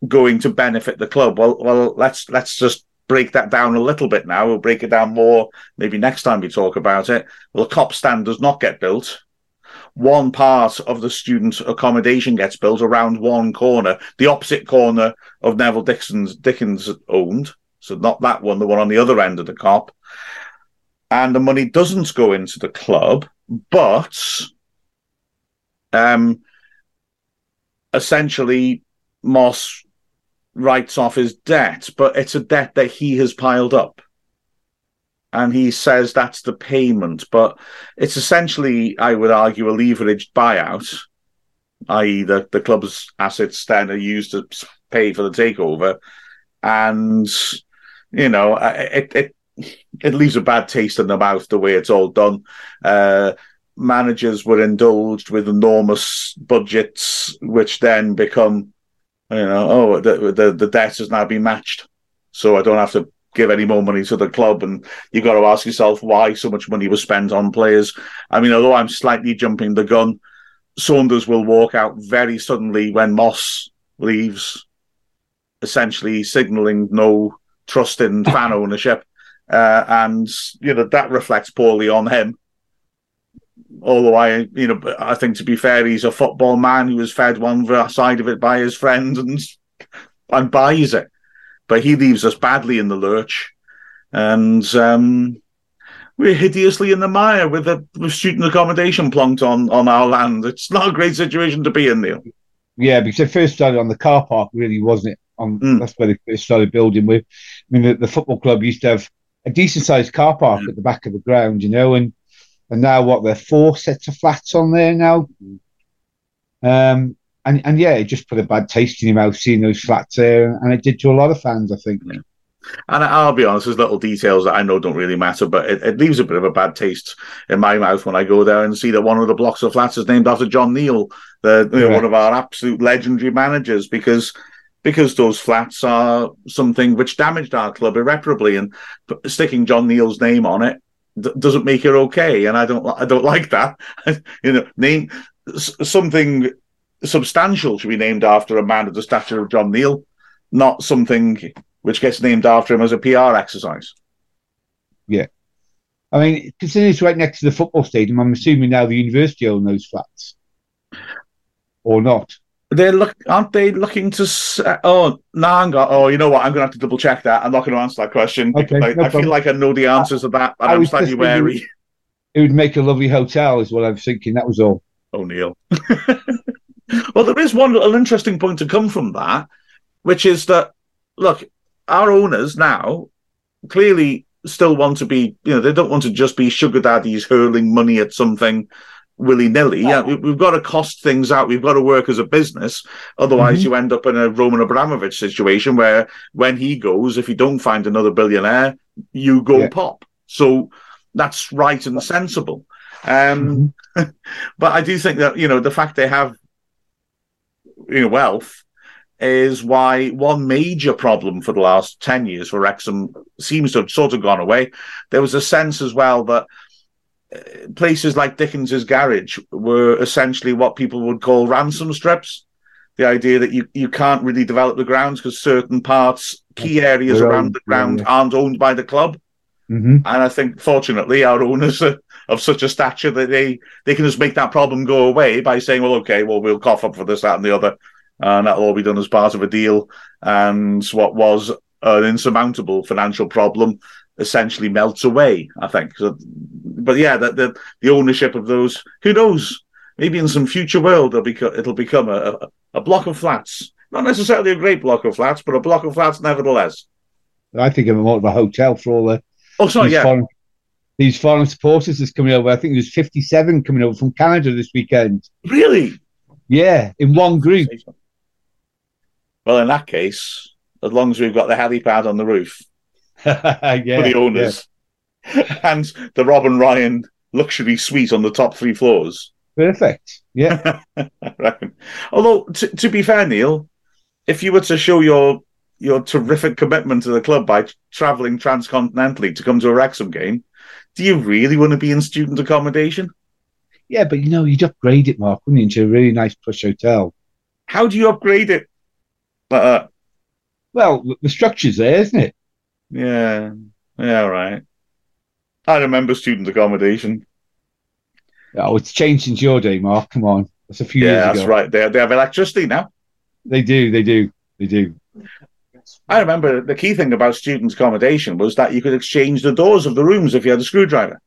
going to benefit the club. Well, well, let's let's just break that down a little bit now. We'll break it down more maybe next time we talk about it. Well, the Kop stand does not get built. One part of the student accommodation gets built around one corner, the opposite corner of Neville Dixon's Dickens owned. So not that one, the one on the other end of the Kop. And the money doesn't go into the club, but um, essentially Moss writes off his debt, but it's a debt that he has piled up. And he says that's the payment, but it's essentially, I would argue, a leveraged buyout, i.e., the, the club's assets then are used to pay for the takeover. And, you know, it, it, it leaves a bad taste in the mouth the way it's all done. Uh, managers were indulged with enormous budgets, which then become, you know, oh, the the, the debt has now been matched, so I don't have to give any more money to the club. And you've got to ask yourself why so much money was spent on players. I mean, although I'm slightly jumping the gun, Saunders will walk out very suddenly when Moss leaves, essentially signalling no trust in fan ownership. Uh, and you know that reflects poorly on him although I, you know, I think to be fair, he's a football man who was fed one side of it by his friends and and buys it, but he leaves us badly in the lurch, and um, we're hideously in the mire with the with student accommodation plonked on on our land. It's not a great situation to be in, Neil. Yeah, because it first started on the car park, really, wasn't it? On Mm. that's where they first started building with. I mean, the, the football club used to have a decent sized car park Mm. at the back of the ground, you know, and and now what? There are four sets of flats on there now. Um, and and yeah, it just put a bad taste in your mouth seeing those flats there, and it did to a lot of fans, I think. And I'll be honest, there's little details that I know don't really matter, but it, it leaves a bit of a bad taste in my mouth when I go there and see that one of the blocks of flats is named after John Neal, the you know, Yeah. one of our absolute legendary managers. Because because those flats are something which damaged our club irreparably, and sticking John Neal's name on it doesn't make it okay. And I don't, I don't like that. you know, name something substantial should be named after a man of the stature of John Neal, not something which gets named after him as a PR exercise. Yeah. I mean, considering it's right next to the football stadium, I'm assuming now the university own those flats, or not. They're look, aren't they looking to? s- uh, Oh, Nanga Oh, you know what? I'm going to have to double check that. I'm not going to answer that question. Okay, I, no I feel like I know the answers to that, and I I'm was slightly wary. It would make a lovely hotel, is what I'm thinking. That was all. Oh, Neil. well, there is one little interesting point to come from that, which is that look, our owners now clearly still want to be. You know, they don't want to just be sugar daddies hurling money at something willy nilly. Yeah, we, we've got to cost things out. We've got to work as a business. Otherwise, Mhm. you end up in a Roman Abramovich situation where when he goes, if you don't find another billionaire, you go Yeah. pop. So that's right and sensible. Um, Mhm. but I do think that you know the fact they have you know wealth is why one major problem for the last 10 years for Wrexham seems to have sort of gone away. There was a sense as well that places like Dickens's garage were essentially what people would call ransom strips. The idea that you, you can't really develop the grounds because certain parts, key areas They're around owned, the ground yeah. aren't owned by the club. Mhm. And I think, fortunately, our owners are of such a stature that they, they can just make that problem go away by saying, well, okay, well, we'll cough up for this, that, and the other. And that'll all be done as part of a deal. And what was an insurmountable financial problem essentially melts away, I think. So, but yeah, the, the, the ownership of those, who knows? Maybe in some future world, it'll, beco- it'll become a, a, a block of flats. Not necessarily a great block of flats, but a block of flats nevertheless. I think of more of a hotel for all the Oh, sorry, these yeah. foreign these foreign supporters that's coming over. I think there's 57 coming over from Canada this weekend. Really? Yeah, in one group. Well, in that case, as long as we've got the helipad on the roof yeah, for the owners and the Robin Ryan luxury suite on the top three floors. Perfect. Yeah. Although, t- to be fair, Neil, if you were to show your your terrific commitment to the club by travelling transcontinentally to come to a Wrexham game, do you really want to be in student accommodation? Yeah, but you know, you'd upgrade it, Mark, wouldn't you, into a really nice plush hotel. How do you upgrade it? Uh, Well, the structure's there, isn't it? Yeah, yeah, right. I remember student accommodation. Oh, it's changed since your day, Mark. Come on. That's a few years. Yeah, years that's ago. right. They, they have electricity now. They do, they do, they do. I remember the key thing about student accommodation was that you could exchange the doors of the rooms if you had a screwdriver.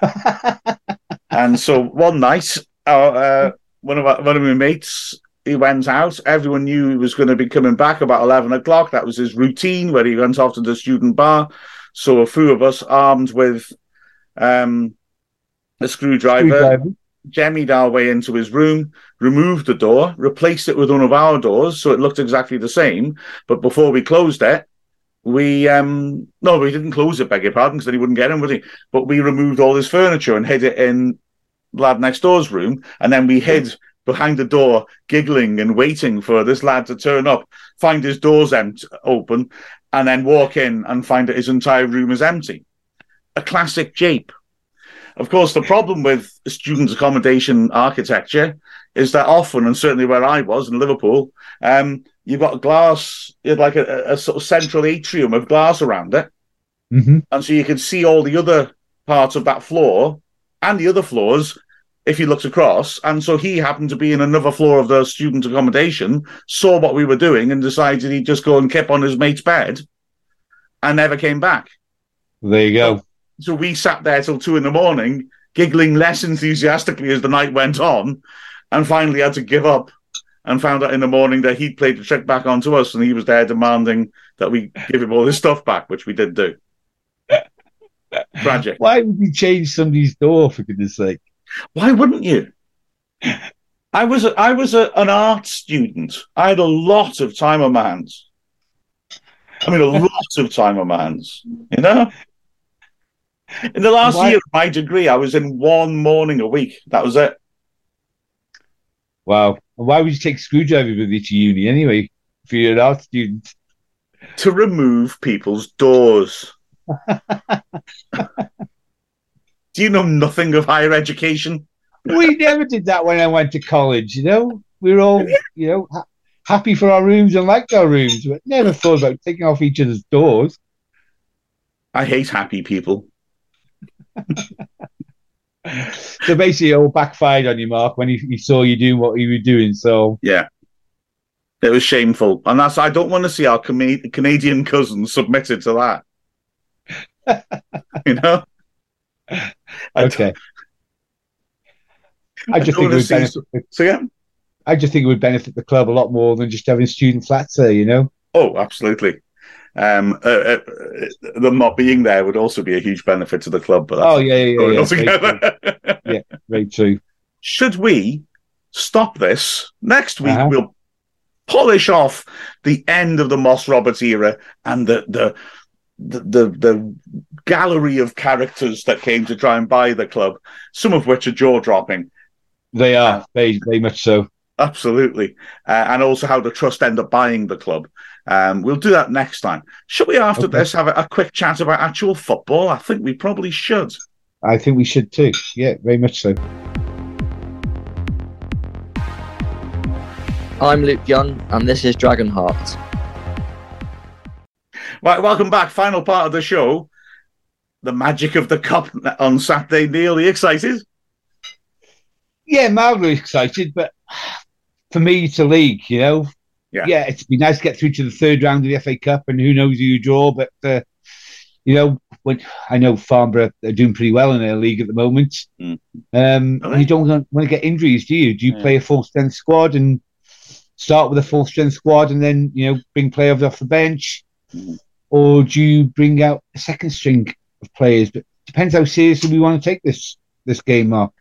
and so one night, our, uh, one of our, one of my mates, he went out. Everyone knew he was going to be coming back about eleven o'clock. That was his routine, where he went off to the student bar. So a few of us, armed with um, a screwdriver, Screwdriver. jemmied our way into his room, removed the door, replaced it with one of our doors, so it looked exactly the same. But before we closed it, we um no, we didn't close it, beg your pardon, because then he wouldn't get in, would he? But we removed all his furniture and hid it in lad next door's room, and then we hid behind the door, giggling and waiting for this lad to turn up, find his doors empty open, and then walk in and find that his entire room is empty. A classic jape. Of course, the problem with student accommodation architecture is that often, and certainly where I was in Liverpool, um, you've got a glass, like a, a sort of central atrium of glass around it. hmm And so you can see all the other parts of that floor and the other floors if he looked across. And so he happened to be in another floor of the student accommodation, saw what we were doing, and decided he'd just go and kip on his mate's bed and never came back. There you go. So we sat there till two in the morning, giggling less enthusiastically as the night went on, and finally had to give up and found out in the morning that he'd played the trick back onto us and he was there demanding that we give him all his stuff back, which we did do. Tragic. Why would you change somebody's door, for goodness sake? Why wouldn't you? I was a, I was a, an art student. I had a lot of time on my hands. I mean, a lot of time on my hands. You know. In the last Why- year of my degree, I was in one morning a week. That was it. Wow. Why would you take screwdriver with you to uni anyway? for your art student, To remove people's doors. Do you know nothing of higher education? We never did that when I went to college. You know, we were all you know ha- happy for our rooms and liked our rooms, but never thought about taking off each other's doors. I hate happy people. So basically, it all backfired on you, Mark, when he, he saw you doing what you were doing. So Yeah. It was shameful. And that's, I don't want to see our Cana- Canadian cousins submitted to that. you know? I okay. I just don't think it would benefit. The, So, yeah. I just think it would benefit the club a lot more than just having student flats there. You know. Oh, absolutely. Um, uh, uh, them not being there would also be a huge benefit to the club. But Oh yeah, yeah, yeah. yeah. altogether. Very true. Very true. Should we stop this next week? Uh-huh. We'll polish off the end of the Moss Roberts era and the the the the, the gallery of characters that came to try and buy the club, some of which are jaw dropping. They are very, very much so. Absolutely, uh, and also how the trust end up buying the club. Um, we'll do that next time. Should we, after Okay. this, have a, a quick chat about actual football? I think we probably should. I think we should too. Yeah, very much so. I'm Luke Young, and this is Dragonheart. Right, welcome back. Final part of the show. The magic of the cup on Saturday. Neil, are you excited? Yeah, mildly excited, but for me, it's a league. You know. Yeah. it's been nice to get through to the third round of the FA Cup, and who knows who you draw. But uh, you know, when I know Farnborough are doing pretty well in their league at the moment. Mm. Um, Really? You don't want to get injuries, do you? Do you Yeah. play a full strength squad and start with a full strength squad, and then you know bring players off the bench, Mhm. Or do you bring out a second string of players? But depends how seriously we want to take this this game, Mark.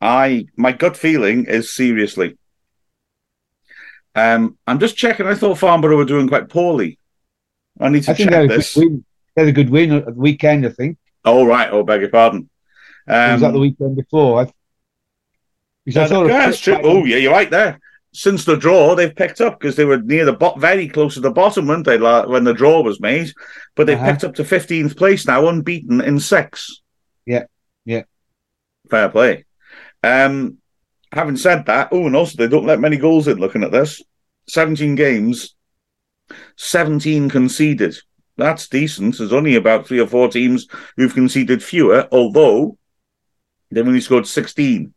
I my gut feeling is seriously. Um, I'm just checking. I thought Farnborough were doing quite poorly. I need to I check they this. they had a good win at the weekend. I think Oh right. Oh, beg your pardon. it was Um, that the weekend before. I, because I yeah, thought it yeah, was that's true. Oh yeah, you're right there. Since the draw, they've picked up because they were near the bot, very close to the bottom, weren't they? la- When the draw was made, but they've Uh-huh. picked up to 15th place now, unbeaten in six. Yeah, yeah. Fair play. Um, having said that, oh, and also they don't let many goals in. Looking at this, 17 games, 17 conceded. That's decent. There's only about three or four teams who've conceded fewer, although they've only scored 16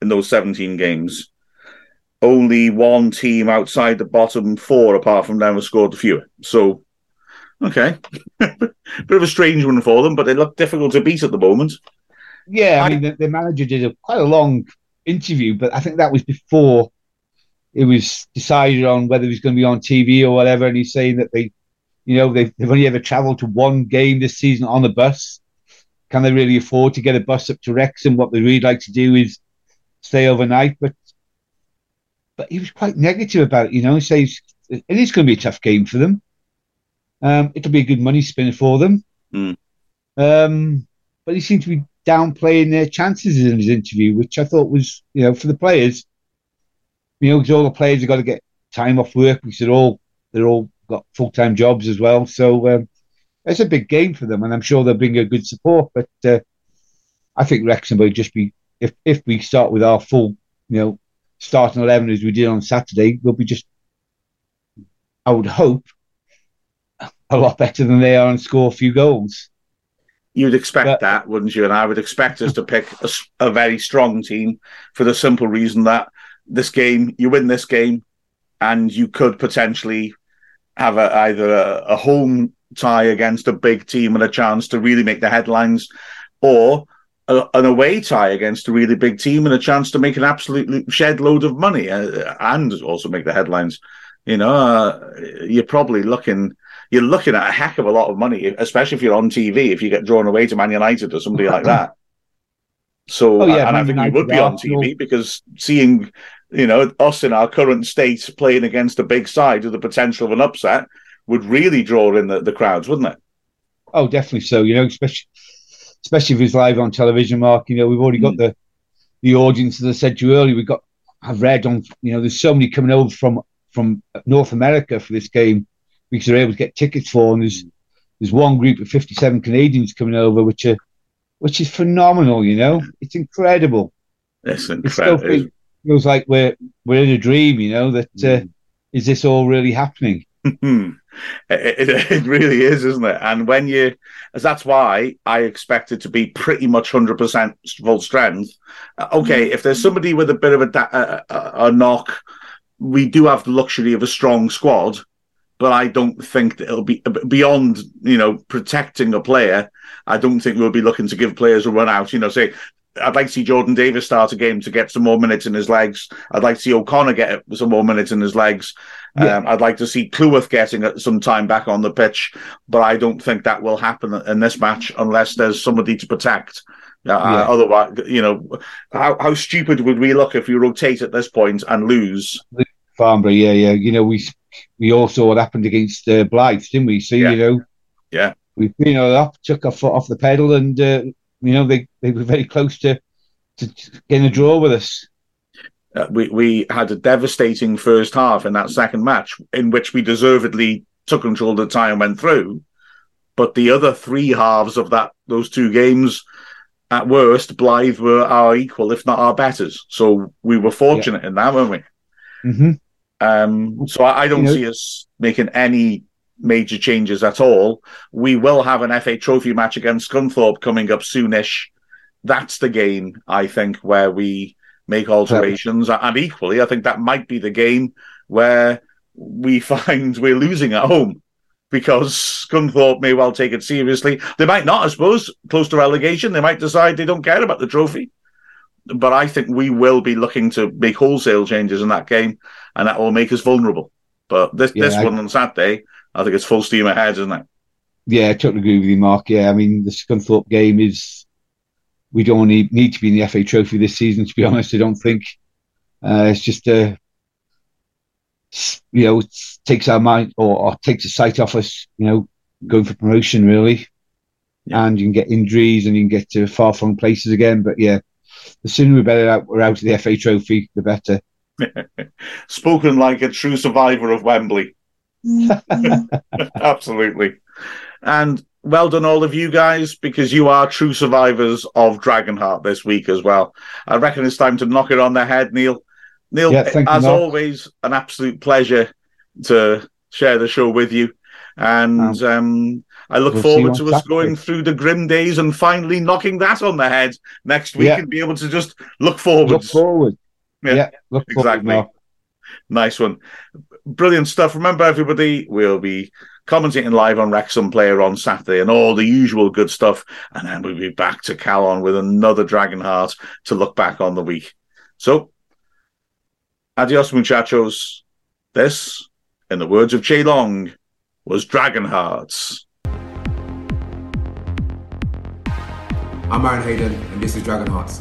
in those 17 games. Only one team outside the bottom four, apart from them, has scored fewer. So, okay. Bit of a strange one for them, but they look difficult to beat at the moment. Yeah, I I- mean, the, the manager did a quite a long interview, but I think that was before it was decided on whether he was going to be on TV or whatever. And he's saying that they, you know, they've, they've only ever travelled to one game this season on a bus. Can they really afford to get a bus up to Wrexham? What they really like to do is stay overnight. But but he was quite negative about it. You know, he says it is going to be a tough game for them. Um, it'll be a good money spinner for them. Mm. Um, but he seemed to be downplaying their chances in his interview, which I thought was, you know, for the players, you know, because all the players have got to get time off work because they're all they're all got full time jobs as well. So um, it's a big game for them, and I'm sure they'll bring a good support. But uh, I think Wrexham will just be if if we start with our full, you know, starting eleven as we did on Saturday, we'll be just, I would hope, a lot better than they are and score a few goals. You'd expect But- that, wouldn't you? And I would expect us to pick a very strong team for the simple reason that this game, you win this game, and you could potentially have a, either a, a home tie against a big team and a chance to really make the headlines, or a, an away tie against a really big team and a chance to make an absolutely shed load of money uh, and also make the headlines. You know, uh, you're probably looking you're looking at a heck of a lot of money, especially if you're on TV, if you get drawn away to Man United or somebody like that. So, Oh, yeah, and I think we United, would be on. TV because seeing, you know, us in our current state playing against a big side with the potential of an upset would really draw in the, the crowds, wouldn't it? Oh, definitely so. You know, especially especially if it's live on television, Mark. You know, we've already got the the audience, as I said to you earlier. We've got I've read on. You know, there's so many coming over from from North America for this game because they're able to get tickets for. And there's there's one group of 57 Canadians coming over, which are which is phenomenal. You know, it's incredible. It's incredible. feels, feels like we're we're in a dream. You know that uh, is this all really happening? It, it, it really is, isn't it? And when you, as that's why I expect it to be pretty much hundred percent full strength. Uh, Okay, if there's somebody with a bit of a, a, a, a knock, we do have the luxury of a strong squad. But I don't think that it'll be beyond, you know, protecting a player. I don't think we'll be looking to give players a run out. You know, say I'd like to see Jordan Davies start a game to get some more minutes in his legs. I'd like to see O'Connor get some more minutes in his legs. Yeah. Um, I'd like to see Cleworth getting some time back on the pitch, but I don't think that will happen in this match unless there's somebody to protect. Uh, Yeah. Otherwise, you know, how, how stupid would we look if we rotate at this point and lose? Farnborough, yeah, yeah. You know, we we all saw what happened against uh, Blyth, didn't we? So Yeah. you know, Yeah. we you know up, took our foot off the pedal, and uh, you know they, they were very close to to getting a draw with us. Uh, we we had a devastating first half in that second match, in which we deservedly took control of the tie and went through. But the other three halves of that those two games, at worst, Blyth were our equal, if not our betters. So we were fortunate in that, weren't we? hmm Um, so I, I don't You know- see us making any major changes at all. We will have an FA Trophy match against Scunthorpe coming up soonish. That's the game I think where we make alterations, and equally, I think that might be the game where we find we're losing at home because Scunthorpe may well take it seriously. They might not, I suppose, close to relegation. They might decide they don't care about the trophy. But I think we will be looking to make wholesale changes in that game, and that will make us vulnerable. But this this I- one on Saturday, I think it's full steam ahead, isn't it? Yeah, I totally agree with you, Mark. Yeah, I mean the Scunthorpe game is we don't need, need to be in the FA Trophy this season. To be honest, I don't think uh, it's just uh, s- you know it takes our mind or, or takes a sight off us. You know, going for promotion really, Yeah. and you can get injuries and you can get to far flung places again. But yeah, the sooner we're better out, we're out of the FA Trophy, the better. Spoken like a true survivor of Wembley. Absolutely. And well done, all of you guys, because you are true survivors of Dragonheart this week as well. I reckon it's time to knock it on the head, Neil. Neil, Yeah, you, as Mark. always, an absolute pleasure to share the show with you. And um, I look we'll forward to us Saturday. going through the grim days and finally knocking that on the head next week Yeah. and be able to just look forward. Look forward. Yeah, Yeah, look forward. exactly. Mark. Nice one. Brilliant stuff. Remember, everybody, we'll be commentating live on Wrexham Player on Saturday and all the usual good stuff. And then we'll be back to Calon with another Dragonheart to look back on the week. So, adios, muchachos. This, in the words of Che Long, was Dragonhearts. I'm Aaron Hayden, and this is Dragon Hearts.